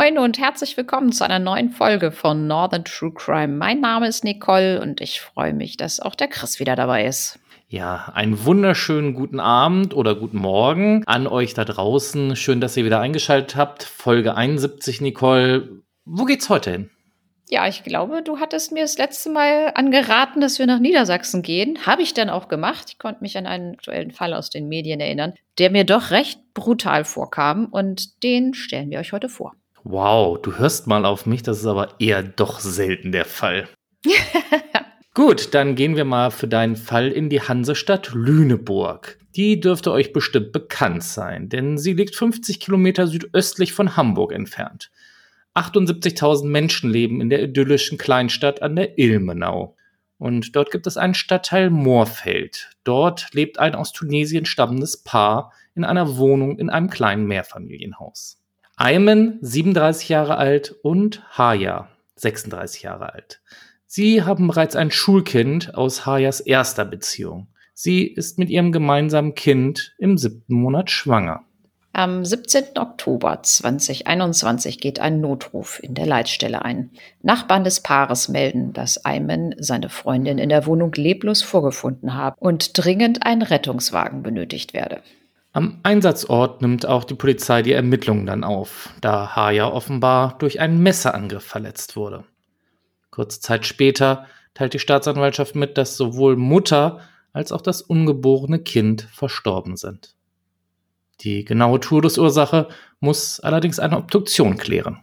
Moin und herzlich willkommen zu einer neuen Folge von Northern True Crime. Mein Name ist Nicole und ich freue mich, dass auch der Chris wieder dabei ist. Ja, einen wunderschönen guten Abend oder guten Morgen an euch da draußen. Schön, dass ihr wieder eingeschaltet habt. Folge 71, Nicole. Wo geht's heute hin? Ja, ich glaube, du hattest mir das letzte Mal angeraten, dass wir nach Niedersachsen gehen. Habe ich dann auch gemacht. Ich konnte mich an einen aktuellen Fall aus den Medien erinnern, der mir doch recht brutal vorkam und den stellen wir euch heute vor. Wow, du hörst mal auf mich, das ist aber eher doch selten der Fall. Gut, dann gehen wir mal für deinen Fall in die Hansestadt Lüneburg. Die dürfte euch bestimmt bekannt sein, denn sie liegt 50 Kilometer südöstlich von Hamburg entfernt. 78.000 Menschen leben in der idyllischen Kleinstadt an der Ilmenau. Und dort gibt es einen Stadtteil Moorfeld. Dort lebt ein aus Tunesien stammendes Paar in einer Wohnung in einem kleinen Mehrfamilienhaus. Ayman, 37 Jahre alt, und Haya, 36 Jahre alt. Sie haben bereits ein Schulkind aus Hayas erster Beziehung. Sie ist mit ihrem gemeinsamen Kind im siebten Monat schwanger. Am 17. Oktober 2021 geht ein Notruf in der Leitstelle ein. Nachbarn des Paares melden, dass Ayman seine Freundin in der Wohnung leblos vorgefunden habe und dringend ein Rettungswagen benötigt werde. Am Einsatzort nimmt auch die Polizei die Ermittlungen dann auf, da Haya offenbar durch einen Messerangriff verletzt wurde. Kurze Zeit später teilt die Staatsanwaltschaft mit, dass sowohl Mutter als auch das ungeborene Kind verstorben sind. Die genaue Todesursache muss allerdings eine Obduktion klären.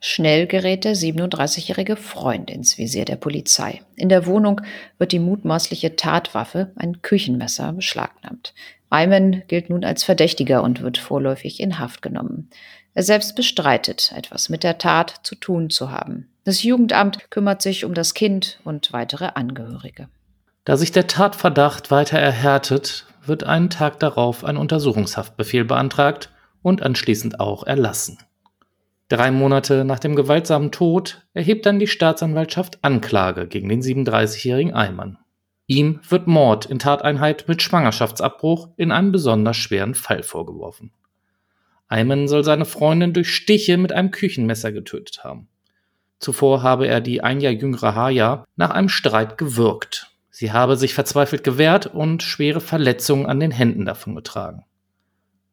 Schnell gerät der 37-jährige Freund ins Visier der Polizei. In der Wohnung wird die mutmaßliche Tatwaffe, ein Küchenmesser, beschlagnahmt. Ayman gilt nun als Verdächtiger und wird vorläufig in Haft genommen. Er selbst bestreitet, etwas mit der Tat zu tun zu haben. Das Jugendamt kümmert sich um das Kind und weitere Angehörige. Da sich der Tatverdacht weiter erhärtet, wird einen Tag darauf ein Untersuchungshaftbefehl beantragt und anschließend auch erlassen. Drei Monate nach dem gewaltsamen Tod erhebt dann die Staatsanwaltschaft Anklage gegen den 37-jährigen Eimann. Ihm wird Mord in Tateinheit mit Schwangerschaftsabbruch in einem besonders schweren Fall vorgeworfen. Eimann soll seine Freundin durch Stiche mit einem Küchenmesser getötet haben. Zuvor habe er die ein Jahr jüngere Haya nach einem Streit gewürgt. Sie habe sich verzweifelt gewehrt und schwere Verletzungen an den Händen davongetragen.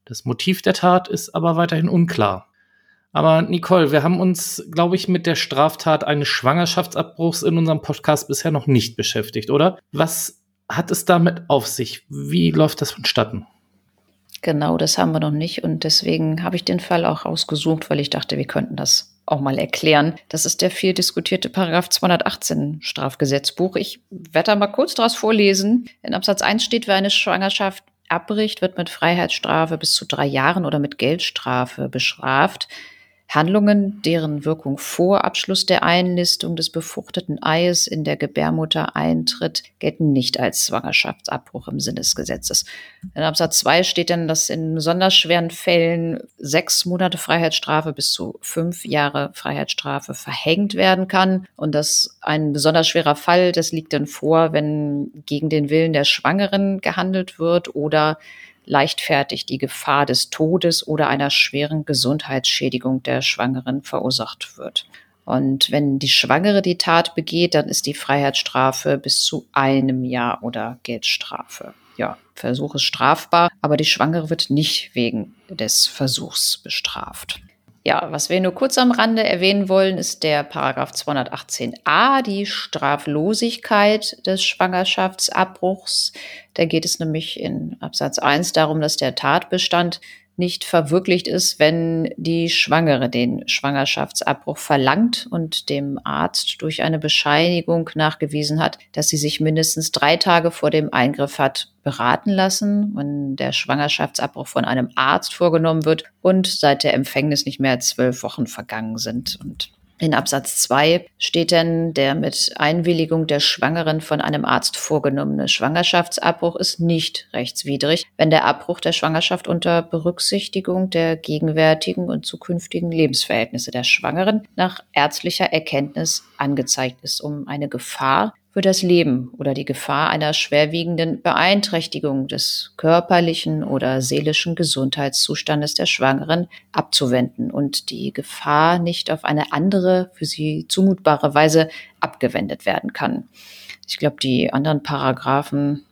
Das Motiv der Tat ist aber weiterhin unklar. Aber Nicole, wir haben uns, glaube ich, mit der Straftat eines Schwangerschaftsabbruchs in unserem Podcast bisher noch nicht beschäftigt, oder? Was hat es damit auf sich? Wie läuft das vonstatten? Genau, das haben wir noch nicht und deswegen habe ich den Fall auch ausgesucht, weil ich dachte, wir könnten das auch mal erklären. Das ist der viel diskutierte Paragraph 218 Strafgesetzbuch. Ich werde da mal kurz daraus vorlesen. In Absatz 1 steht, wer eine Schwangerschaft abbricht, wird mit Freiheitsstrafe bis zu drei Jahren oder mit Geldstrafe bestraft. Handlungen, deren Wirkung vor Abschluss der Einlistung des befruchteten Eies in der Gebärmutter eintritt, gelten nicht als Schwangerschaftsabbruch im Sinne des Gesetzes. In Absatz 2 steht dann, dass in besonders schweren Fällen sechs Monate Freiheitsstrafe bis zu fünf Jahre Freiheitsstrafe verhängt werden kann. Und dass ein besonders schwerer Fall, das liegt dann vor, wenn gegen den Willen der Schwangeren gehandelt wird oder leichtfertig die Gefahr des Todes oder einer schweren Gesundheitsschädigung der Schwangeren verursacht wird. Und wenn die Schwangere die Tat begeht, dann ist die Freiheitsstrafe bis zu einem Jahr oder Geldstrafe. Ja, Versuch ist strafbar, aber die Schwangere wird nicht wegen des Versuchs bestraft. Ja, was wir nur kurz am Rande erwähnen wollen, ist der Paragraph 218a, die Straflosigkeit des Schwangerschaftsabbruchs. Da geht es nämlich in Absatz 1 darum, dass der Tatbestand nicht verwirklicht ist, wenn die Schwangere den Schwangerschaftsabbruch verlangt und dem Arzt durch eine Bescheinigung nachgewiesen hat, dass sie sich mindestens drei Tage vor dem Eingriff hat beraten lassen, wenn der Schwangerschaftsabbruch von einem Arzt vorgenommen wird und seit der Empfängnis nicht mehr zwölf Wochen vergangen sind. Und in Absatz 2 steht dann, der mit Einwilligung der Schwangeren von einem Arzt vorgenommene Schwangerschaftsabbruch ist nicht rechtswidrig, wenn der Abbruch der Schwangerschaft unter Berücksichtigung der gegenwärtigen und zukünftigen Lebensverhältnisse der Schwangeren nach ärztlicher Erkenntnis angezeigt ist, um eine Gefahr für das Leben oder die Gefahr einer schwerwiegenden Beeinträchtigung des körperlichen oder seelischen Gesundheitszustandes der Schwangeren abzuwenden und die Gefahr nicht auf eine andere, für sie zumutbare Weise abgewendet werden kann. Ich glaube, die anderen Paragraphen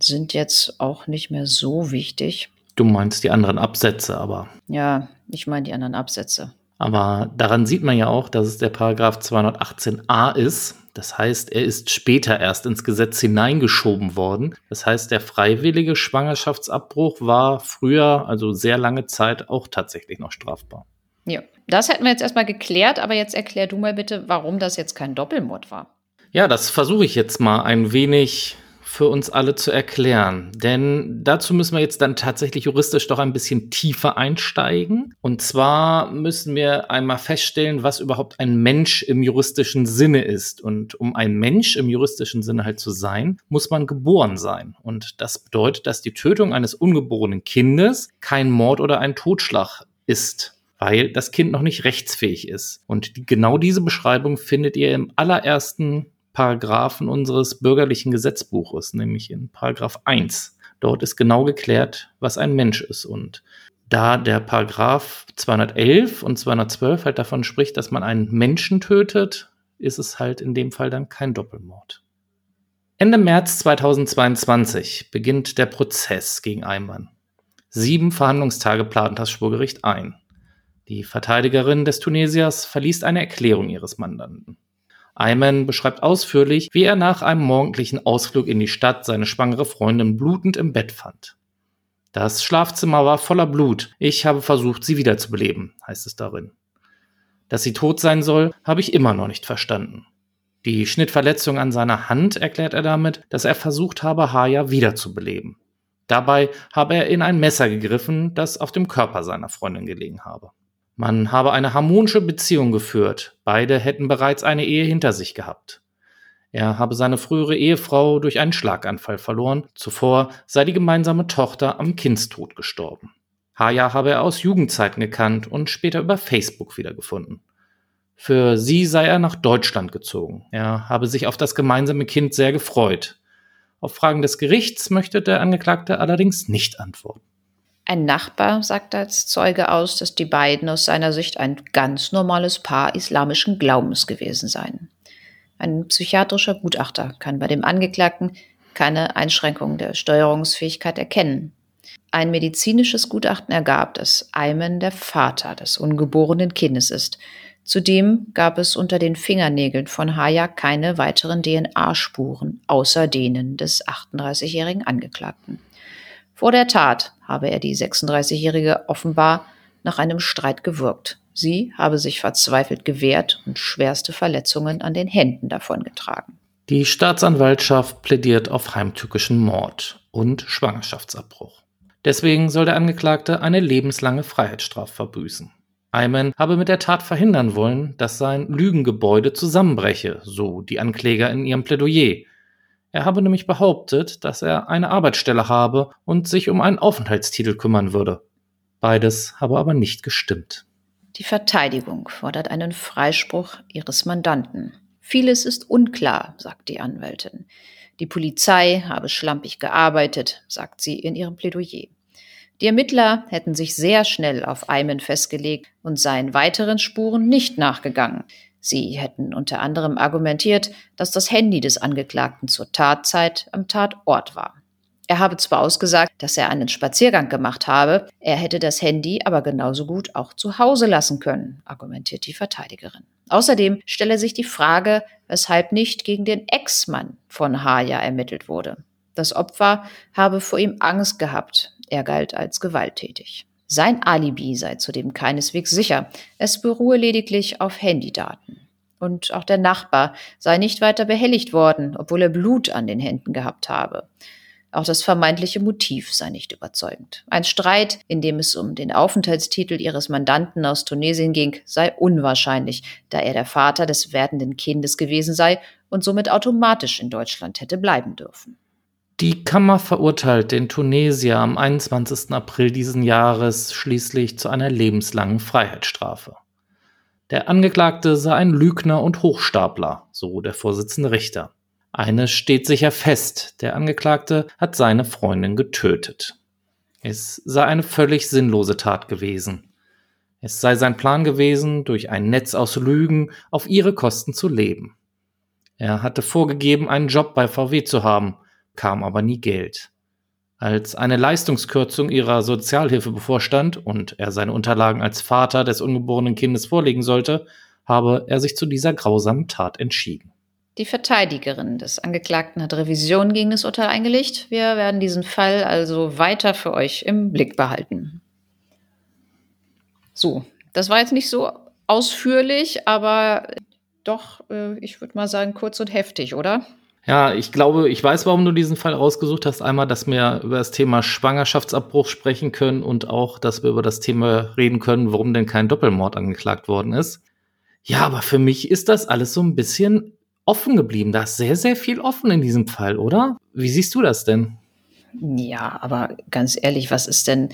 sind jetzt auch nicht mehr so wichtig. Du meinst die anderen Absätze, aber. Ja, ich meine die anderen Absätze. Aber daran sieht man ja auch, dass es der Paragraph 218a ist. Das heißt, er ist später erst ins Gesetz hineingeschoben worden. Das heißt, der freiwillige Schwangerschaftsabbruch war früher, also sehr lange Zeit, auch tatsächlich noch strafbar. Ja, das hätten wir jetzt erstmal geklärt, aber jetzt erklär du mal bitte, warum das jetzt kein Doppelmord war. Ja, das versuche ich jetzt mal ein wenig für uns alle zu erklären. Denn dazu müssen wir jetzt dann tatsächlich juristisch doch ein bisschen tiefer einsteigen. Und zwar müssen wir einmal feststellen, was überhaupt ein Mensch im juristischen Sinne ist. Und um ein Mensch im juristischen Sinne halt zu sein, muss man geboren sein. Und das bedeutet, dass die Tötung eines ungeborenen Kindes kein Mord oder ein Totschlag ist weil das Kind noch nicht rechtsfähig ist. Und die, genau diese Beschreibung findet ihr im allerersten Paragraphen unseres bürgerlichen Gesetzbuches, nämlich in Paragraph 1. Dort ist genau geklärt, was ein Mensch ist. Und da der Paragraph 211 und 212 halt davon spricht, dass man einen Menschen tötet, ist es halt in dem Fall dann kein Doppelmord. Ende März 2022 beginnt der Prozess gegen Eimann. Sieben Verhandlungstage plant das Schwurgericht ein. Die Verteidigerin des Tunesiers verliest eine Erklärung ihres Mandanten. Ayman beschreibt ausführlich, wie er nach einem morgendlichen Ausflug in die Stadt seine schwangere Freundin blutend im Bett fand. Das Schlafzimmer war voller Blut. Ich habe versucht, sie wiederzubeleben, heißt es darin. Dass sie tot sein soll, habe ich immer noch nicht verstanden. Die Schnittverletzung an seiner Hand erklärt er damit, dass er versucht habe, Haya wiederzubeleben. Dabei habe er in ein Messer gegriffen, das auf dem Körper seiner Freundin gelegen habe. Man habe eine harmonische Beziehung geführt, beide hätten bereits eine Ehe hinter sich gehabt. Er habe seine frühere Ehefrau durch einen Schlaganfall verloren, zuvor sei die gemeinsame Tochter am Kindstod gestorben. Haya habe er aus Jugendzeiten gekannt und später über Facebook wiedergefunden. Für sie sei er nach Deutschland gezogen. Er habe sich auf das gemeinsame Kind sehr gefreut. Auf Fragen des Gerichts möchte der Angeklagte allerdings nicht antworten. Ein Nachbar sagt als Zeuge aus, dass die beiden aus seiner Sicht ein ganz normales Paar islamischen Glaubens gewesen seien. Ein psychiatrischer Gutachter kann bei dem Angeklagten keine Einschränkung der Steuerungsfähigkeit erkennen. Ein medizinisches Gutachten ergab, dass Ayman der Vater des ungeborenen Kindes ist. Zudem gab es unter den Fingernägeln von Haya keine weiteren DNA-Spuren außer denen des 38-jährigen Angeklagten. Vor der Tat habe er die 36-Jährige offenbar nach einem Streit gewürgt. Sie habe sich verzweifelt gewehrt und schwerste Verletzungen an den Händen davongetragen. Die Staatsanwaltschaft plädiert auf heimtückischen Mord und Schwangerschaftsabbruch. Deswegen soll der Angeklagte eine lebenslange Freiheitsstrafe verbüßen. Ayman habe mit der Tat verhindern wollen, dass sein Lügengebäude zusammenbreche, so die Ankläger in ihrem Plädoyer. Er habe nämlich behauptet, dass er eine Arbeitsstelle habe und sich um einen Aufenthaltstitel kümmern würde. Beides habe aber nicht gestimmt. Die Verteidigung fordert einen Freispruch ihres Mandanten. Vieles ist unklar, sagt die Anwältin. Die Polizei habe schlampig gearbeitet, sagt sie in ihrem Plädoyer. Die Ermittler hätten sich sehr schnell auf Eimen festgelegt und seien weiteren Spuren nicht nachgegangen. Sie hätten unter anderem argumentiert, dass das Handy des Angeklagten zur Tatzeit am Tatort war. Er habe zwar ausgesagt, dass er einen Spaziergang gemacht habe, er hätte das Handy aber genauso gut auch zu Hause lassen können, argumentiert die Verteidigerin. Außerdem stelle sich die Frage, weshalb nicht gegen den Ex-Mann von Haya ermittelt wurde. Das Opfer habe vor ihm Angst gehabt, er galt als gewalttätig. Sein Alibi sei zudem keineswegs sicher. Es beruhe lediglich auf Handydaten. Und auch der Nachbar sei nicht weiter behelligt worden, obwohl er Blut an den Händen gehabt habe. Auch das vermeintliche Motiv sei nicht überzeugend. Ein Streit, in dem es um den Aufenthaltstitel ihres Mandanten aus Tunesien ging, sei unwahrscheinlich, da er der Vater des werdenden Kindes gewesen sei und somit automatisch in Deutschland hätte bleiben dürfen. Die Kammer verurteilt den Tunesier am 21. April diesen Jahres schließlich zu einer lebenslangen Freiheitsstrafe. Der Angeklagte sei ein Lügner und Hochstapler, so der Vorsitzende Richter. Eines steht sicher fest, der Angeklagte hat seine Freundin getötet. Es sei eine völlig sinnlose Tat gewesen. Es sei sein Plan gewesen, durch ein Netz aus Lügen auf ihre Kosten zu leben. Er hatte vorgegeben, einen Job bei VW zu haben, kam aber nie Geld. Als eine Leistungskürzung ihrer Sozialhilfe bevorstand und er seine Unterlagen als Vater des ungeborenen Kindes vorlegen sollte, habe er sich zu dieser grausamen Tat entschieden. Die Verteidigerin des Angeklagten hat Revision gegen das Urteil eingelegt. Wir werden diesen Fall also weiter für euch im Blick behalten. So, das war jetzt nicht so ausführlich, aber doch, äh, ich würde mal sagen, kurz und heftig, oder? Ja, ich glaube, ich weiß, warum du diesen Fall rausgesucht hast. Einmal, dass wir über das Thema Schwangerschaftsabbruch sprechen können und auch, dass wir über das Thema reden können, warum denn kein Doppelmord angeklagt worden ist. Ja, aber für mich ist das alles so ein bisschen offen geblieben. Da ist sehr, sehr viel offen in diesem Fall, oder? Wie siehst du das denn? Ja, aber ganz ehrlich, was ist denn,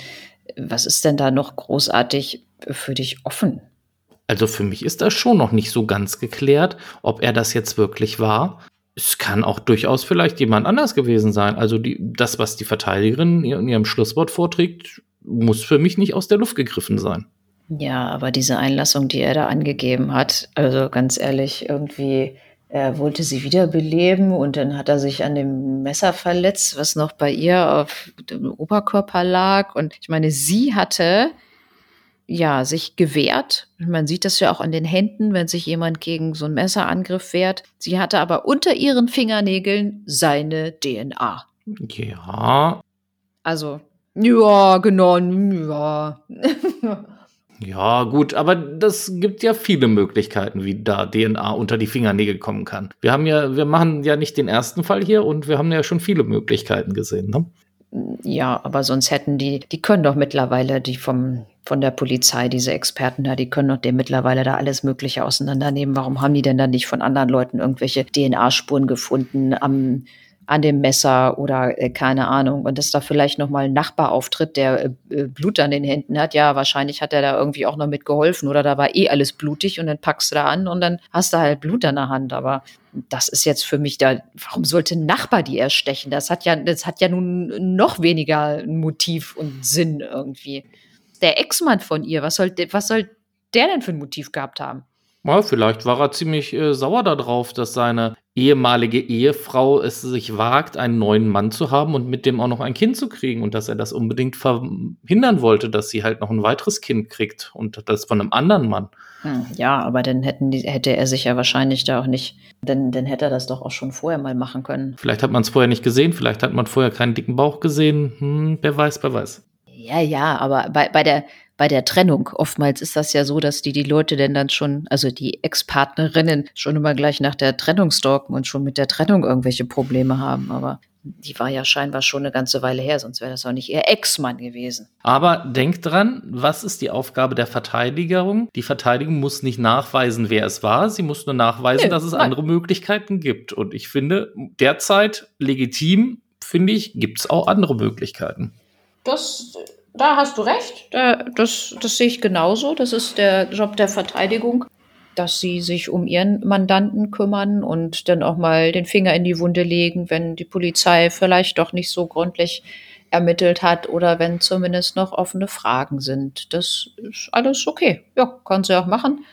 was ist denn da noch großartig für dich offen? Also für mich ist das schon noch nicht so ganz geklärt, ob er das jetzt wirklich war. Es kann auch durchaus vielleicht jemand anders gewesen sein. Also die, das, was die Verteidigerin in ihrem Schlusswort vorträgt, muss für mich nicht aus der Luft gegriffen sein. Ja, aber diese Einlassung, die er da angegeben hat, also ganz ehrlich, irgendwie er wollte sie wiederbeleben und dann hat er sich an dem Messer verletzt, was noch bei ihr auf dem Oberkörper lag. Und ich meine, sie hatte ja sich gewehrt. Man sieht das ja auch an den Händen, wenn sich jemand gegen so einen Messerangriff wehrt. Sie hatte aber unter ihren Fingernägeln seine DNA. Ja. Also, ja, genau, ja. Ja, gut, aber das gibt ja viele Möglichkeiten, wie da DNA unter die Fingernägel kommen kann. Wir haben ja, wir machen ja nicht den ersten Fall hier und wir haben ja schon viele Möglichkeiten gesehen, ne? Ja, aber sonst hätten die, die können doch mittlerweile, die vom, von der Polizei, diese Experten da, die können doch dem mittlerweile da alles Mögliche auseinandernehmen. Warum haben die denn dann nicht von anderen Leuten irgendwelche DNA-Spuren gefunden am, an dem Messer oder äh, keine Ahnung. Und dass da vielleicht nochmal ein Nachbar auftritt, der äh, äh, Blut an den Händen hat. Ja, wahrscheinlich hat er da irgendwie auch noch mitgeholfen oder da war eh alles blutig und dann packst du da an und dann hast du halt Blut an der Hand. Aber das ist jetzt für mich da, warum sollte ein Nachbar die erstechen? Das hat ja, das hat ja nun noch weniger Motiv und Sinn irgendwie. Der Ex-Mann von ihr, was soll, was soll der denn für ein Motiv gehabt haben? Ja, vielleicht war er ziemlich äh, sauer darauf, dass seine ehemalige Ehefrau es sich wagt, einen neuen Mann zu haben und mit dem auch noch ein Kind zu kriegen und dass er das unbedingt verhindern wollte, dass sie halt noch ein weiteres Kind kriegt und das von einem anderen Mann. Hm, ja, aber dann hätten die, hätte er sich ja wahrscheinlich da auch nicht, denn dann hätte er das doch auch schon vorher mal machen können. Vielleicht hat man es vorher nicht gesehen, vielleicht hat man vorher keinen dicken Bauch gesehen. Hm, wer weiß, wer weiß. Ja, ja, aber bei, bei der bei der Trennung. Oftmals ist das ja so, dass die die Leute denn dann schon, also die Ex-Partnerinnen schon immer gleich nach der Trennung stalken und schon mit der Trennung irgendwelche Probleme haben. Aber die war ja scheinbar schon eine ganze Weile her, sonst wäre das auch nicht ihr Ex-Mann gewesen. Aber denkt dran, was ist die Aufgabe der Verteidigung? Die Verteidigung muss nicht nachweisen, wer es war. Sie muss nur nachweisen, Nö, dass es nein. andere Möglichkeiten gibt. Und ich finde, derzeit legitim, finde ich, gibt es auch andere Möglichkeiten. Das da hast du recht. Da, das, das sehe ich genauso. Das ist der Job der Verteidigung, dass sie sich um ihren Mandanten kümmern und dann auch mal den Finger in die Wunde legen, wenn die Polizei vielleicht doch nicht so gründlich ermittelt hat oder wenn zumindest noch offene Fragen sind. Das ist alles okay. Ja, kann sie auch machen.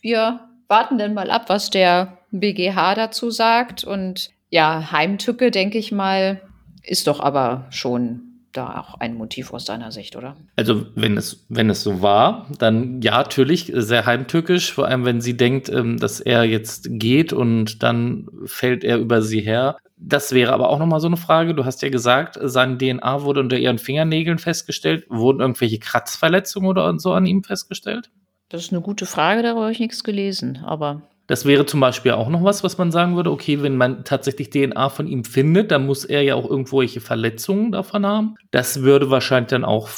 Wir warten dann mal ab, was der BGH dazu sagt. Und ja, Heimtücke, denke ich mal, ist doch aber schon da auch ein Motiv aus deiner Sicht, oder? Also, wenn es, wenn es so war, dann ja, natürlich sehr heimtückisch, vor allem wenn sie denkt, ähm, dass er jetzt geht und dann fällt er über sie her. Das wäre aber auch nochmal so eine Frage. Du hast ja gesagt, seine DNA wurde unter ihren Fingernägeln festgestellt. Wurden irgendwelche Kratzverletzungen oder so an ihm festgestellt? Das ist eine gute Frage, darüber habe ich nichts gelesen, aber das wäre zum Beispiel auch noch was, was man sagen würde, okay, wenn man tatsächlich DNA von ihm findet, dann muss er ja auch irgendwelche Verletzungen davon haben. Das würde wahrscheinlich dann auch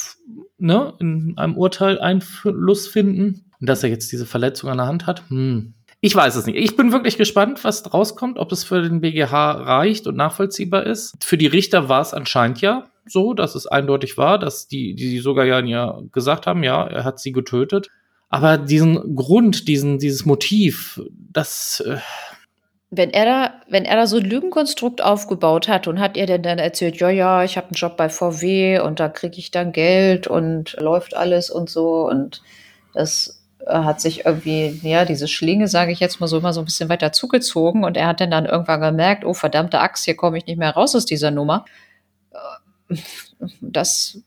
ne, in einem Urteil Einfluss finden. dass er jetzt diese Verletzung an der Hand hat, hm. Ich weiß es nicht. Ich bin wirklich gespannt, was rauskommt, ob es für den BGH reicht und nachvollziehbar ist. Für die Richter war es anscheinend ja so, dass es eindeutig war, dass die, die sogar ja gesagt haben, ja, er hat sie getötet. Aber diesen Grund, diesen, dieses Motiv, das. Äh wenn er da, wenn er da so ein Lügenkonstrukt aufgebaut hat und hat ihr denn dann erzählt, ja, ja, ich habe einen Job bei VW und da kriege ich dann Geld und läuft alles und so und das äh, hat sich irgendwie, ja, diese Schlinge, sage ich jetzt mal so, immer so ein bisschen weiter zugezogen und er hat dann dann irgendwann gemerkt, oh verdammte Axt, hier komme ich nicht mehr raus aus dieser Nummer. Äh, das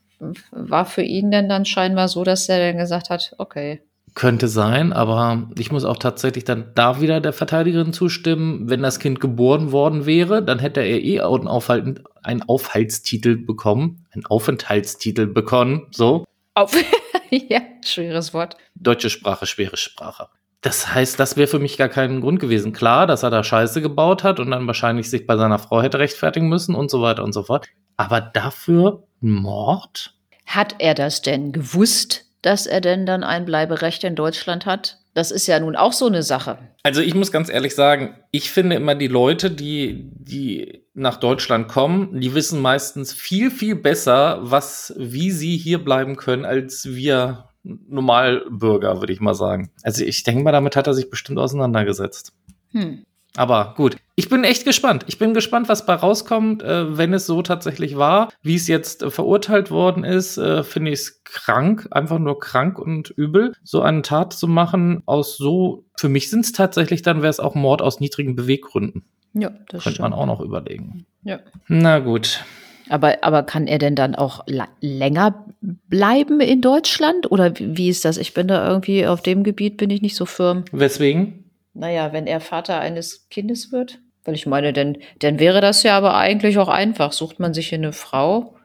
war für ihn denn dann scheinbar so, dass er dann gesagt hat, okay, könnte sein, aber ich muss auch tatsächlich dann da wieder der Verteidigerin zustimmen. Wenn das Kind geboren worden wäre, dann hätte er eh einen, Aufhalt, einen Aufhaltstitel bekommen, einen Aufenthaltstitel bekommen, so. Auf, ja, schweres Wort. Deutsche Sprache, schwere Sprache. Das heißt, das wäre für mich gar kein Grund gewesen. Klar, dass er da Scheiße gebaut hat und dann wahrscheinlich sich bei seiner Frau hätte rechtfertigen müssen und so weiter und so fort. Aber dafür Mord? Hat er das denn gewusst? Dass er denn dann ein Bleiberecht in Deutschland hat? Das ist ja nun auch so eine Sache. Also ich muss ganz ehrlich sagen, ich finde immer die Leute, die, die nach Deutschland kommen, die wissen meistens viel, viel besser, was, wie sie hier bleiben können, als wir Normalbürger, würde ich mal sagen. Also ich denke mal, damit hat er sich bestimmt auseinandergesetzt. Hm. Aber gut, ich bin echt gespannt. Ich bin gespannt, was bei rauskommt, äh, wenn es so tatsächlich war. Wie es jetzt äh, verurteilt worden ist, äh, finde ich es krank, einfach nur krank und übel, so eine Tat zu machen aus so, für mich sind es tatsächlich, dann wäre es auch Mord aus niedrigen Beweggründen. Ja, das Könnte man auch noch überlegen. Ja. Na gut. Aber, aber kann er denn dann auch länger bleiben in Deutschland? Oder wie ist das? Ich bin da irgendwie, auf dem Gebiet bin ich nicht so firm. Weswegen? Naja, wenn er Vater eines Kindes wird. Weil ich meine, denn, dann wäre das ja aber eigentlich auch einfach. Sucht man sich hier eine Frau,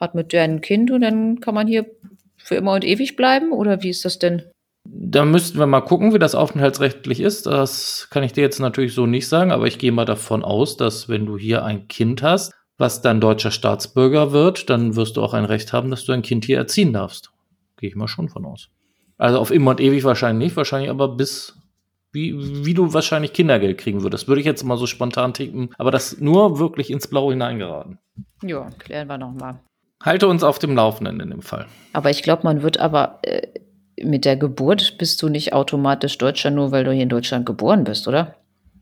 hat mit der ein Kind und dann kann man hier für immer und ewig bleiben? Oder wie ist das denn? Da müssten wir mal gucken, wie das aufenthaltsrechtlich ist. Das kann ich dir jetzt natürlich so nicht sagen, aber ich gehe mal davon aus, dass wenn du hier ein Kind hast, was dann deutscher Staatsbürger wird, dann wirst du auch ein Recht haben, dass du ein Kind hier erziehen darfst. Gehe ich mal schon von aus. Also auf immer und ewig wahrscheinlich nicht, wahrscheinlich aber bis wie, wie du wahrscheinlich Kindergeld kriegen würdest. Würde ich jetzt mal so spontan tippen, aber das nur wirklich ins Blaue hineingeraten. Ja, klären wir nochmal. Halte uns auf dem Laufenden in dem Fall. Aber ich glaube, man wird aber äh, mit der Geburt bist du nicht automatisch Deutscher, nur weil du hier in Deutschland geboren bist, oder?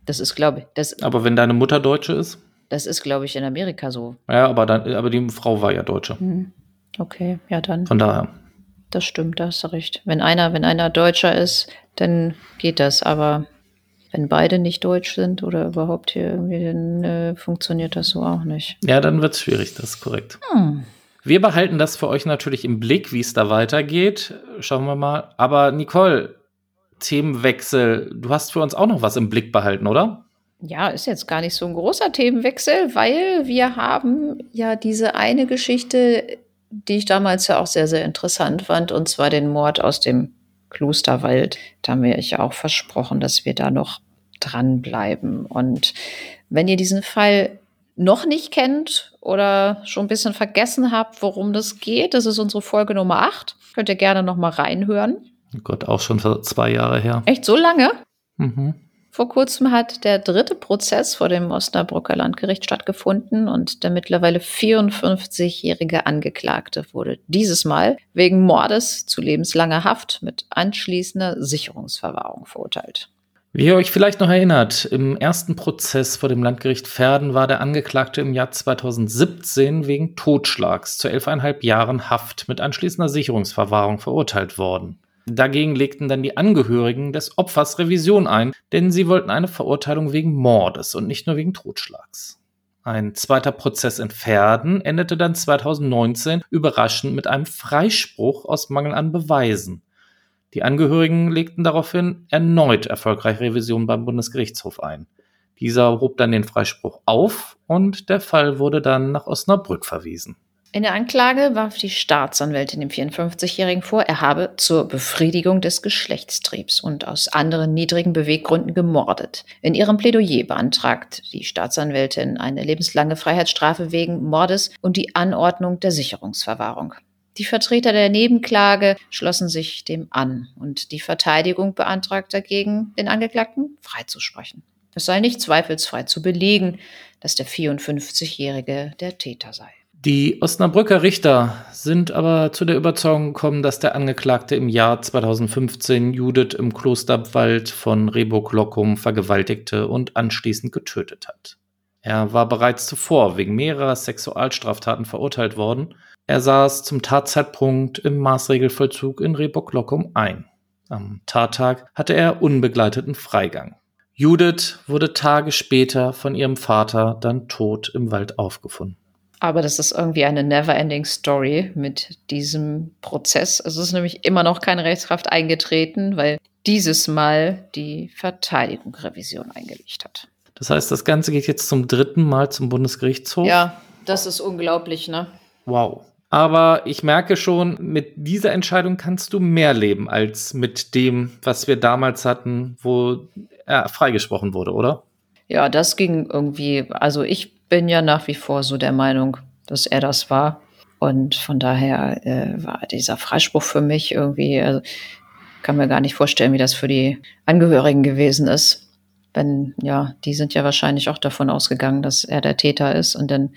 Das ist, glaube ich. Das, aber wenn deine Mutter Deutsche ist? Das ist, glaube ich, in Amerika so. Ja, aber, dann, aber die Frau war ja Deutsche. Hm. Okay, ja dann. Von daher. Das stimmt, da hast du recht. Wenn einer, wenn einer Deutscher ist, dann geht das. Aber wenn beide nicht deutsch sind oder überhaupt hier irgendwie, dann äh, funktioniert das so auch nicht. Ja, dann wird es schwierig, das ist korrekt. Hm. Wir behalten das für euch natürlich im Blick, wie es da weitergeht. Schauen wir mal. Aber Nicole, Themenwechsel. Du hast für uns auch noch was im Blick behalten, oder? Ja, ist jetzt gar nicht so ein großer Themenwechsel, weil wir haben ja diese eine Geschichte, die ich damals ja auch sehr, sehr interessant fand, und zwar den Mord aus dem Klosterwald. Da haben wir ja auch versprochen, dass wir da noch dranbleiben. Und wenn ihr diesen Fall noch nicht kennt oder schon ein bisschen vergessen habt, worum das geht, das ist unsere Folge Nummer 8. Könnt ihr gerne noch mal reinhören. Oh Gott, auch schon zwei Jahre her. Echt so lange? Mhm. Vor kurzem hat der dritte Prozess vor dem Osnabrücker Landgericht stattgefunden und der mittlerweile 54-jährige Angeklagte wurde dieses Mal wegen Mordes zu lebenslanger Haft mit anschließender Sicherungsverwahrung verurteilt. Wie ihr euch vielleicht noch erinnert, im ersten Prozess vor dem Landgericht Verden war der Angeklagte im Jahr 2017 wegen Totschlags zu elfeinhalb Jahren Haft mit anschließender Sicherungsverwahrung verurteilt worden. Dagegen legten dann die Angehörigen des Opfers Revision ein, denn sie wollten eine Verurteilung wegen Mordes und nicht nur wegen Totschlags. Ein zweiter Prozess in Verden endete dann 2019 überraschend mit einem Freispruch aus Mangel an Beweisen. Die Angehörigen legten daraufhin erneut erfolgreich Revision beim Bundesgerichtshof ein. Dieser hob dann den Freispruch auf und der Fall wurde dann nach Osnabrück verwiesen. In der Anklage warf die Staatsanwältin dem 54-Jährigen vor, er habe zur Befriedigung des Geschlechtstriebs und aus anderen niedrigen Beweggründen gemordet. In ihrem Plädoyer beantragt die Staatsanwältin eine lebenslange Freiheitsstrafe wegen Mordes und die Anordnung der Sicherungsverwahrung. Die Vertreter der Nebenklage schlossen sich dem an und die Verteidigung beantragt dagegen, den Angeklagten freizusprechen. Es sei nicht zweifelsfrei zu belegen, dass der 54-Jährige der Täter sei. Die Osnabrücker Richter sind aber zu der Überzeugung gekommen, dass der Angeklagte im Jahr 2015 Judith im Klosterwald von Rehburg-Lockum vergewaltigte und anschließend getötet hat. Er war bereits zuvor wegen mehrerer Sexualstraftaten verurteilt worden. Er saß zum Tatzeitpunkt im Maßregelvollzug in Rehburg-Lockum ein. Am Tattag hatte er unbegleiteten Freigang. Judith wurde Tage später von ihrem Vater dann tot im Wald aufgefunden. Aber das ist irgendwie eine never-ending Story mit diesem Prozess. Es ist nämlich immer noch keine Rechtskraft eingetreten, weil dieses Mal die Verteidigung Revision eingelegt hat. Das heißt, das Ganze geht jetzt zum dritten Mal zum Bundesgerichtshof. Ja, das ist unglaublich, ne? Wow. Aber ich merke schon, mit dieser Entscheidung kannst du mehr leben als mit dem, was wir damals hatten, wo er freigesprochen wurde, oder? Ja, das ging irgendwie. Also ich bin ja nach wie vor so der Meinung, dass er das war. Und von daher äh, war dieser Freispruch für mich irgendwie, also kann mir gar nicht vorstellen, wie das für die Angehörigen gewesen ist wenn, ja, die sind ja wahrscheinlich auch davon ausgegangen, dass er der Täter ist und dann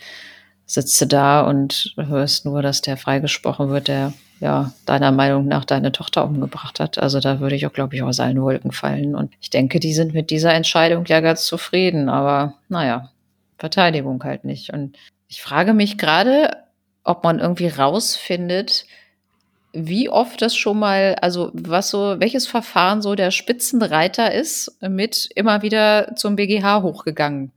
sitzt du da und hörst nur, dass der freigesprochen wird, der ja deiner Meinung nach deine Tochter umgebracht hat. Also da würde ich auch, glaube ich, aus allen Wolken fallen. Und ich denke, die sind mit dieser Entscheidung ja ganz zufrieden. Aber naja, Verteidigung halt nicht. Und ich frage mich gerade, ob man irgendwie rausfindet, wie oft das schon mal, also was so, welches Verfahren so der Spitzenreiter ist, mit immer wieder zum BGH hochgegangen.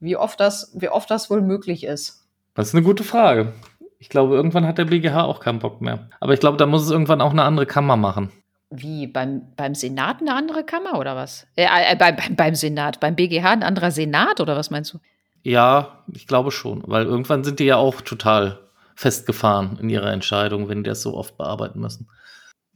Wie oft das, wie oft das wohl möglich ist. Das ist eine gute Frage. Ich glaube, irgendwann hat der BGH auch keinen Bock mehr. Aber ich glaube, da muss es irgendwann auch eine andere Kammer machen. Wie? Beim, beim Senat eine andere Kammer oder was? Äh, äh, beim, beim Senat, beim BGH ein anderer Senat oder was meinst du? Ja, ich glaube schon, weil irgendwann sind die ja auch total festgefahren in ihrer Entscheidung, wenn die das so oft bearbeiten müssen.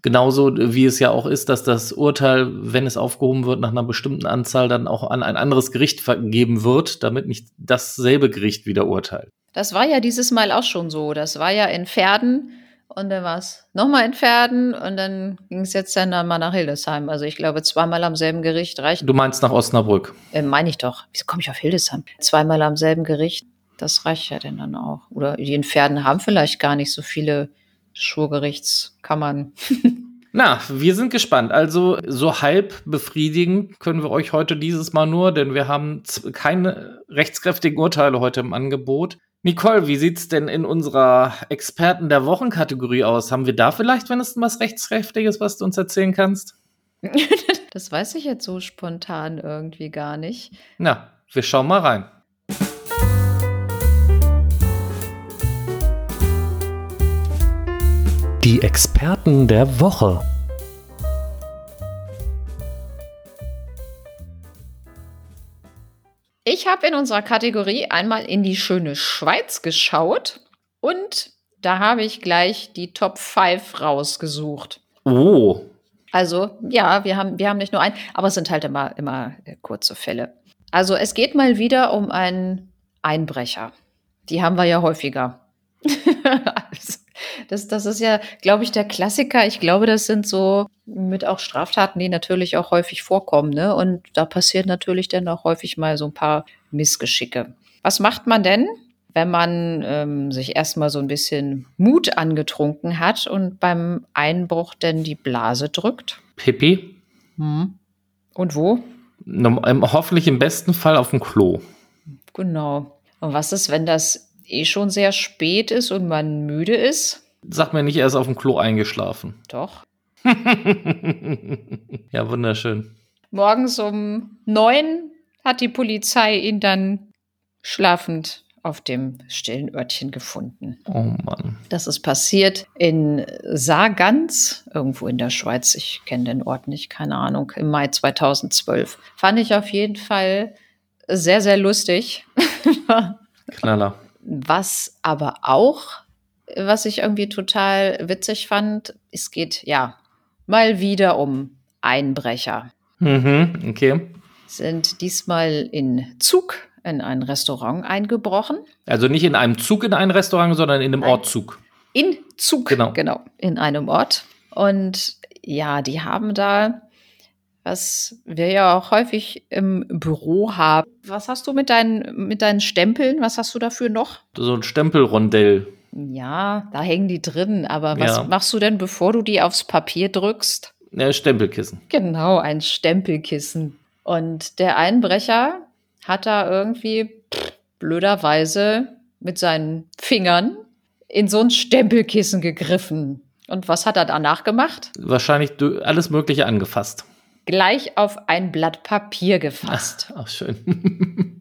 Genauso wie es ja auch ist, dass das Urteil, wenn es aufgehoben wird, nach einer bestimmten Anzahl dann auch an ein anderes Gericht vergeben wird, damit nicht dasselbe Gericht wieder urteilt. Das war ja dieses Mal auch schon so. Das war ja in Pferden und dann war es nochmal in Pferden und dann ging es jetzt dann mal nach Hildesheim. Also ich glaube, zweimal am selben Gericht reicht. Du meinst nach Osnabrück? Äh, Meine ich doch. Wieso komme ich auf Hildesheim? Zweimal am selben Gericht das reicht ja denn dann auch. Oder die in Pferden haben vielleicht gar nicht so viele Schwurgerichtskammern. Na, wir sind gespannt. Also so halb befriedigend können wir euch heute dieses Mal nur, denn wir haben keine rechtskräftigen Urteile heute im Angebot. Nicole, wie sieht's denn in unserer Experten der Wochenkategorie aus? Haben wir da vielleicht wenigstens was rechtskräftiges, was du uns erzählen kannst? das weiß ich jetzt so spontan irgendwie gar nicht. Na, wir schauen mal rein. Die Experten der Woche. Ich habe in unserer Kategorie einmal in die schöne Schweiz geschaut und da habe ich gleich die Top 5 rausgesucht. Oh. Also, ja, wir haben, wir haben nicht nur einen, aber es sind halt immer, immer äh, kurze Fälle. Also, es geht mal wieder um einen Einbrecher. Die haben wir ja häufiger. also, das, das ist ja, glaube ich, der Klassiker. Ich glaube, das sind so mit auch Straftaten, die natürlich auch häufig vorkommen. Ne? Und da passiert natürlich dann auch häufig mal so ein paar Missgeschicke. Was macht man denn, wenn man ähm, sich erstmal so ein bisschen Mut angetrunken hat und beim Einbruch denn die Blase drückt? Pippi. Hm. Und wo? Hoffentlich im besten Fall auf dem Klo. Genau. Und was ist, wenn das eh schon sehr spät ist und man müde ist? Sag mir nicht, er ist auf dem Klo eingeschlafen. Doch. ja, wunderschön. Morgens um neun hat die Polizei ihn dann schlafend auf dem stillen Örtchen gefunden. Oh Mann. Das ist passiert in Sargans, irgendwo in der Schweiz. Ich kenne den Ort nicht, keine Ahnung, im Mai 2012. Fand ich auf jeden Fall sehr, sehr lustig. Knaller. Was aber auch was ich irgendwie total witzig fand. Es geht ja mal wieder um Einbrecher. Mhm, okay. Sind diesmal in Zug in ein Restaurant eingebrochen. Also nicht in einem Zug in ein Restaurant, sondern in einem Nein. Ort Zug. In Zug, genau. genau, in einem Ort. Und ja, die haben da was wir ja auch häufig im Büro haben. Was hast du mit deinen, mit deinen Stempeln? Was hast du dafür noch? So ein Stempelrondell. Ja, da hängen die drin. Aber was Ja. machst du denn, bevor du die aufs Papier drückst? Ja, Stempelkissen. Genau, ein Stempelkissen. Und der Einbrecher hat da irgendwie pff, blöderweise mit seinen Fingern in so ein Stempelkissen gegriffen. Und was hat er danach gemacht? Wahrscheinlich alles Mögliche angefasst. Gleich auf ein Blatt Papier gefasst. Ach, schön.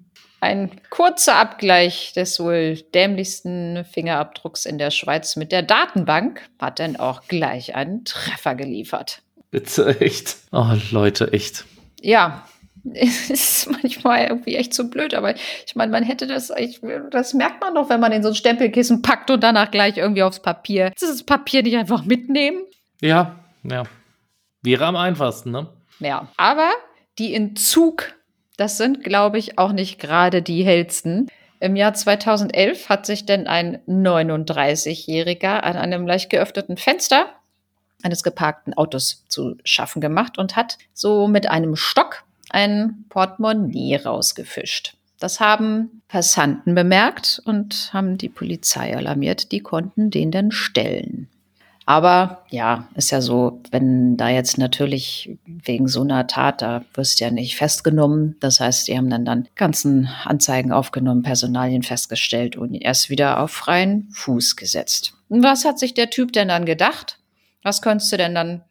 Ein kurzer Abgleich des wohl dämlichsten Fingerabdrucks in der Schweiz mit der Datenbank hat dann auch gleich einen Treffer geliefert. Bitte, echt. Oh, Leute, echt. Ja, es ist manchmal irgendwie echt so blöd, aber ich meine, man hätte das, ich, das merkt man doch, wenn man in so ein Stempelkissen packt und danach gleich irgendwie aufs Papier. Das Papier nicht einfach mitnehmen. Ja, ja. Wäre am einfachsten, ne? Ja, aber die in Zug, das sind, glaube ich, auch nicht gerade die hellsten. Im Jahr 2011 hat sich denn ein 39-Jähriger an einem leicht geöffneten Fenster eines geparkten Autos zu schaffen gemacht und hat so mit einem Stock ein Portemonnaie rausgefischt. Das haben Passanten bemerkt und haben die Polizei alarmiert. Die konnten den dann stellen. Aber ja, ist ja so, wenn da jetzt natürlich wegen so einer Tat, da wirst du ja nicht festgenommen. Das heißt, die haben dann dann ganzen Anzeigen aufgenommen, Personalien festgestellt und erst wieder auf freien Fuß gesetzt. Und was hat sich der Typ denn dann gedacht? Was könntest du denn dann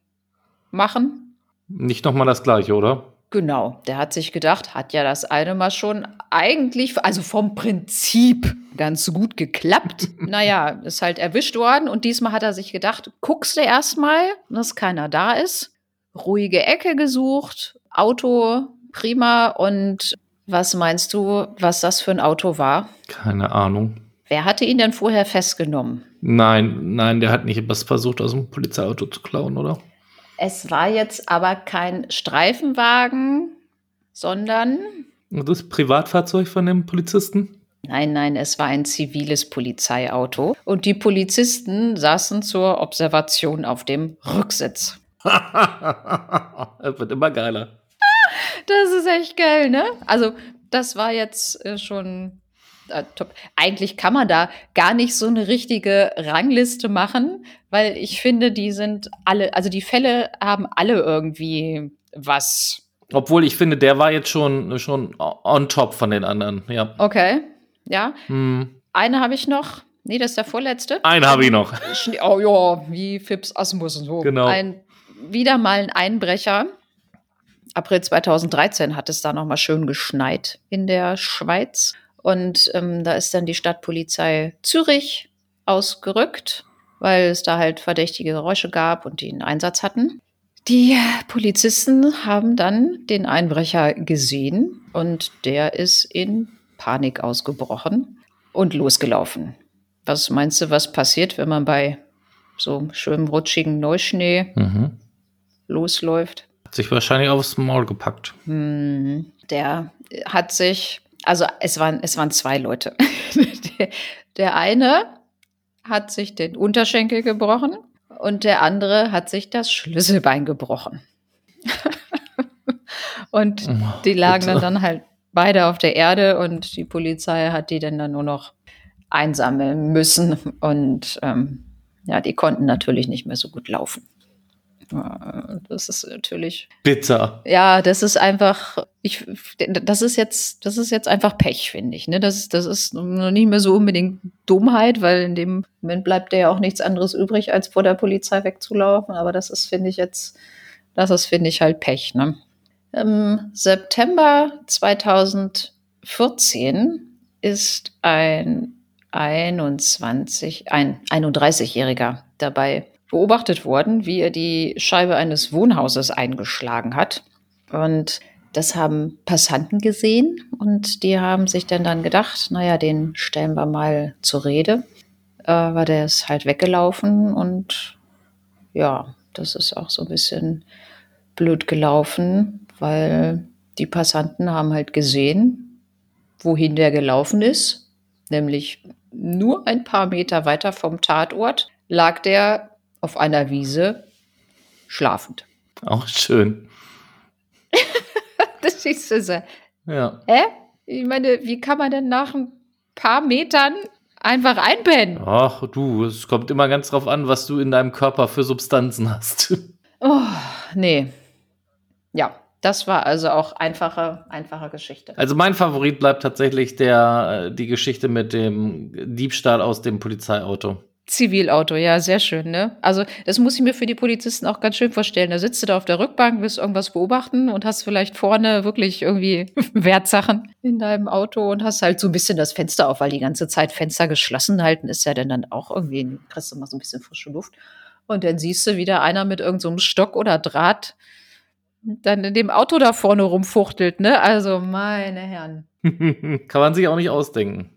machen? Nicht nochmal das Gleiche, oder? Genau, der hat sich gedacht, hat ja das eine Mal schon eigentlich, also vom Prinzip ganz gut geklappt. naja, ist halt erwischt worden und diesmal hat er sich gedacht, guckst du erstmal, dass keiner da ist. Ruhige Ecke gesucht, Auto prima und was meinst du, was das für ein Auto war? Keine Ahnung. Wer hatte ihn denn vorher festgenommen? Nein, nein, der hat nicht was versucht, aus dem Polizeiauto zu klauen, oder? Es war jetzt aber kein Streifenwagen, sondern Das Privatfahrzeug von dem Polizisten? Nein, nein, es war ein ziviles Polizeiauto und die Polizisten saßen zur Observation auf dem Rücksitz. Es wird immer geiler. Das ist echt geil, ne? Also, das war jetzt äh, schon äh, top. Eigentlich kann man da gar nicht so eine richtige Rangliste machen, weil ich finde, die sind alle, also die Fälle haben alle irgendwie was. Obwohl ich finde, der war jetzt schon, schon on top von den anderen. Ja. Okay, ja. Hm. Eine habe ich noch. Nee, das ist der vorletzte. Einen habe ich noch. Oh ja, wie Fips Asmus und so. Genau. Ein, wieder mal ein Einbrecher. April 2013 hat es da noch mal schön geschneit in der Schweiz. Und ähm, da ist dann die Stadtpolizei Zürich ausgerückt, weil es da halt verdächtige Geräusche gab und die einen Einsatz hatten. Die Polizisten haben dann den Einbrecher gesehen und der ist in Panik ausgebrochen und losgelaufen. Was meinst du, was passiert, wenn man bei so schönem rutschigen Neuschnee Mhm. losläuft? Hat sich wahrscheinlich aufs Maul gepackt. Hm, der hat sich, also es waren, es waren zwei Leute. der, der eine hat sich den Unterschenkel gebrochen und der andere hat sich das Schlüsselbein gebrochen. und Oh, die lagen bitte. dann, dann halt beide auf der Erde und die Polizei hat die dann, dann nur noch einsammeln müssen und ähm, ja, die konnten natürlich nicht mehr so gut laufen. Äh, Das ist natürlich Bitter. ja, das ist einfach, ich, das ist jetzt, das ist jetzt einfach Pech, finde ich. Ne? Das, ist- das ist noch nicht mehr so unbedingt Dummheit, weil in dem Moment bleibt dir ja auch nichts anderes übrig, als vor der Polizei wegzulaufen. Aber das ist, finde ich jetzt, das ist, finde ich halt Pech. Ne? Im September 2014 ist ein 21, ein 31-Jähriger dabei beobachtet worden, wie er die Scheibe eines Wohnhauses eingeschlagen hat. Und das haben Passanten gesehen und die haben sich dann dann gedacht, naja, den stellen wir mal zur Rede, äh, weil der ist halt weggelaufen und ja, das ist auch so ein bisschen blöd gelaufen, weil die Passanten haben halt gesehen, wohin der gelaufen ist, nämlich nur ein paar Meter weiter vom Tatort lag der auf einer Wiese schlafend. Auch schön. Siehst du so. Ja. Hä? Ich meine, wie kann man denn nach ein paar Metern einfach einpennen? Ach du, es kommt immer ganz drauf an, was du in deinem Körper für Substanzen hast. Oh, nee. Ja, das war also auch einfache, einfache Geschichte. Also mein Favorit bleibt tatsächlich der, äh, die Geschichte mit dem Diebstahl aus dem Polizeiauto. Zivilauto, ja, sehr schön, ne? Also, das muss ich mir für die Polizisten auch ganz schön vorstellen. Da sitzt du da auf der Rückbank, willst irgendwas beobachten und hast vielleicht vorne wirklich irgendwie Wertsachen in deinem Auto und hast halt so ein bisschen das Fenster auf, weil die ganze Zeit Fenster geschlossen halten ist ja dann, dann auch irgendwie, kriegst du mal so ein bisschen frische Luft. Und dann siehst du wieder einer mit irgendeinem so Stock oder Draht dann in dem Auto da vorne rumfuchtelt, ne? Also, meine Herren. Kann man sich auch nicht ausdenken.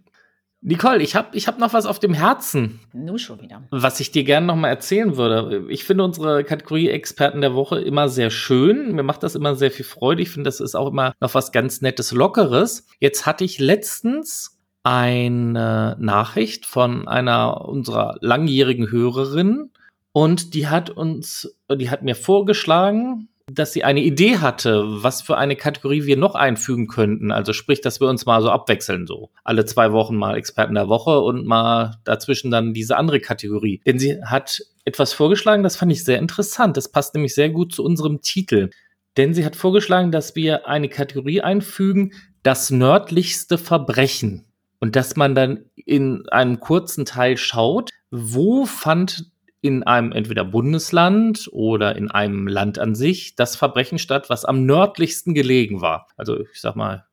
Nicole, ich habe ich hab noch was auf dem Herzen, Nu schon wieder. was ich dir gerne noch mal erzählen würde. Ich finde unsere Kategorie Experten der Woche immer sehr schön. Mir macht das immer sehr viel Freude. Ich finde, das ist auch immer noch was ganz Nettes, Lockeres. Jetzt hatte ich letztens eine Nachricht von einer unserer langjährigen Hörerinnen und die hat uns, die hat mir vorgeschlagen, dass sie eine Idee hatte, was für eine Kategorie wir noch einfügen könnten. Also sprich, dass wir uns mal so abwechseln, so alle zwei Wochen mal Experten der Woche und mal dazwischen dann diese andere Kategorie. Denn sie hat etwas vorgeschlagen, das fand ich sehr interessant. Das passt nämlich sehr gut zu unserem Titel. Denn sie hat vorgeschlagen, dass wir eine Kategorie einfügen, das nördlichste Verbrechen. Und dass man dann in einem kurzen Teil schaut, wo fand in einem entweder Bundesland oder in einem Land an sich das Verbrechen statt, was am nördlichsten gelegen war. Also ich sag mal,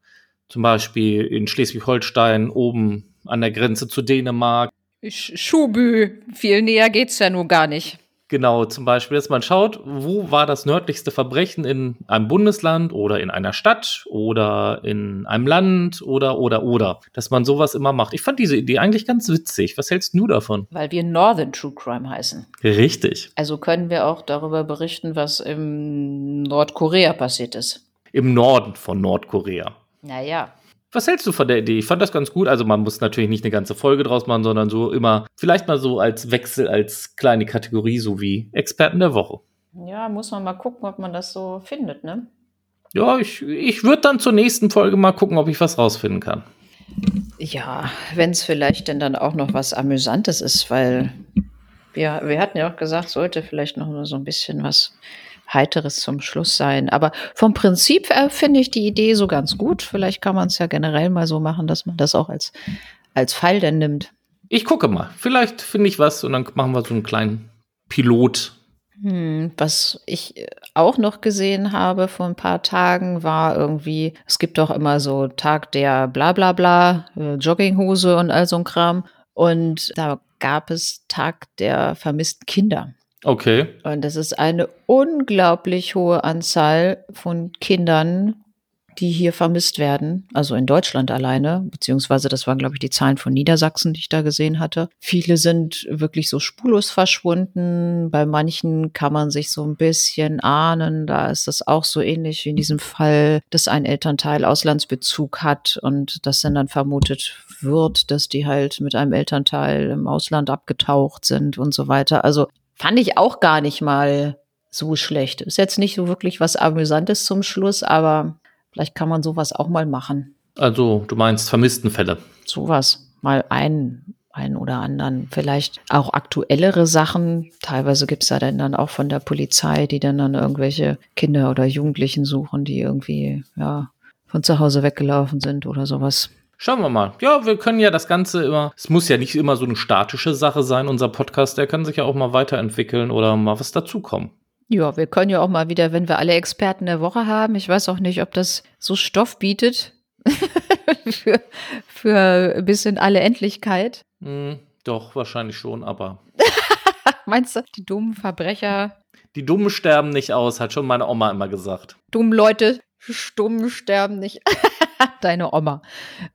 zum Beispiel in Schleswig-Holstein oben an der Grenze zu Dänemark. Sch- Schubü, viel näher geht's ja nur gar nicht. Genau, zum Beispiel, dass man schaut, wo war das nördlichste Verbrechen in einem Bundesland oder in einer Stadt oder in einem Land oder, oder, oder. Dass man sowas immer macht. Ich fand diese Idee eigentlich ganz witzig. Was hältst du davon? Weil wir Northern True Crime heißen. Richtig. Also können wir auch darüber berichten, was im Nordkorea passiert ist. Im Norden von Nordkorea. Naja, Was hältst du von der Idee? Ich fand das ganz gut. Also man muss natürlich nicht eine ganze Folge draus machen, sondern so immer, vielleicht mal so als Wechsel, als kleine Kategorie, so wie Experten der Woche. ja, muss man mal gucken, ob man das so findet, ne? Ja, ich, ich würde dann zur nächsten Folge mal gucken, ob ich was rausfinden kann. Ja, wenn es vielleicht denn dann auch noch was Amüsantes ist, weil wir, wir hatten ja auch gesagt, sollte vielleicht noch so ein bisschen was Heiteres zum Schluss sein. Aber vom Prinzip her finde ich die Idee so ganz gut. Vielleicht kann man es ja generell mal so machen, dass man das auch als, als Fall dann nimmt. Ich gucke mal. Vielleicht finde ich was und dann machen wir so einen kleinen Pilot. Hm, was ich äh, auch noch gesehen habe vor ein paar Tagen war irgendwie, es gibt doch immer so Tag der bla bla bla, äh, Jogginghose und all so ein Kram. Und da gab es Tag der vermissten Kinder. Okay. Und das ist eine unglaublich hohe Anzahl von Kindern, die hier vermisst werden. Also in Deutschland alleine, beziehungsweise das waren, glaube ich, die Zahlen von Niedersachsen, die ich da gesehen hatte. Viele sind wirklich so spurlos verschwunden. Bei manchen kann man sich so ein bisschen ahnen. Da ist das auch so ähnlich wie in diesem Fall, dass ein Elternteil Auslandsbezug hat und das dann dann vermutet wird, dass die halt mit einem Elternteil im Ausland abgetaucht sind und so weiter. Also fand ich auch gar nicht mal so schlecht. Ist jetzt nicht so wirklich was Amüsantes zum Schluss, aber vielleicht kann man sowas auch mal machen. Also, du meinst Vermisstenfälle. Sowas. Mal einen, einen oder anderen. Vielleicht auch aktuellere Sachen. Teilweise gibt's da dann, dann auch von der Polizei, die dann, dann irgendwelche Kinder oder Jugendlichen suchen, die irgendwie, ja, von zu Hause weggelaufen sind oder sowas. Schauen wir mal. Ja, wir können ja das Ganze immer, es muss ja nicht immer so eine statische Sache sein, unser Podcast, der kann sich ja auch mal weiterentwickeln oder mal was dazukommen. Ja, wir können ja auch mal wieder, wenn wir alle Experten der Woche haben, ich weiß auch nicht, ob das so Stoff bietet für, für ein bisschen alle Endlichkeit. Hm, doch, wahrscheinlich schon, aber Meinst du, die dummen Verbrecher, die Dummen sterben nicht aus, hat schon meine Oma immer gesagt. dummen Leute, stumm sterben nicht. Deine Oma.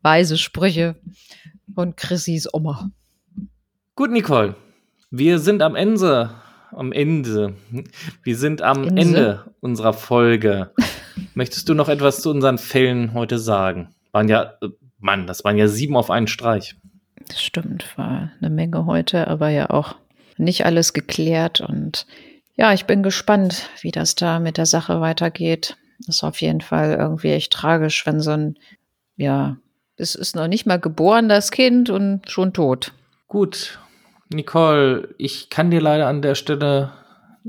Weise Sprüche von Chrissys Oma. Gut, Nicole. Wir sind am Ende. Am Ende. Wir sind am Inse? Ende unserer Folge. Möchtest du noch etwas zu unseren Fällen heute sagen? Waren ja, äh, Mann, das waren ja sieben auf einen Streich. Das stimmt, war eine Menge heute, aber ja auch nicht alles geklärt. Und ja, ich bin gespannt, wie das da mit der Sache weitergeht. Das ist auf jeden Fall irgendwie echt tragisch, wenn so ein, ja, es ist noch nicht mal geboren, das Kind, und schon tot. Gut, Nicole, ich kann dir leider an der Stelle,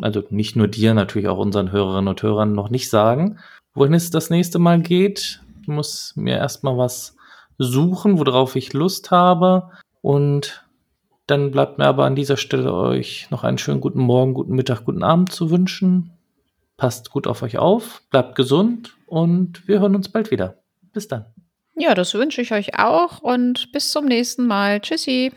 also nicht nur dir, natürlich auch unseren Hörerinnen und Hörern noch nicht sagen, wohin es das nächste Mal geht. Ich muss mir erstmal was suchen, worauf ich Lust habe. Und dann bleibt mir aber an dieser Stelle euch noch einen schönen guten Morgen, guten Mittag, guten Abend zu wünschen. Passt gut auf euch auf, bleibt gesund und wir hören uns bald wieder. Bis dann. Ja, das wünsche ich euch auch und bis zum nächsten Mal. Tschüssi.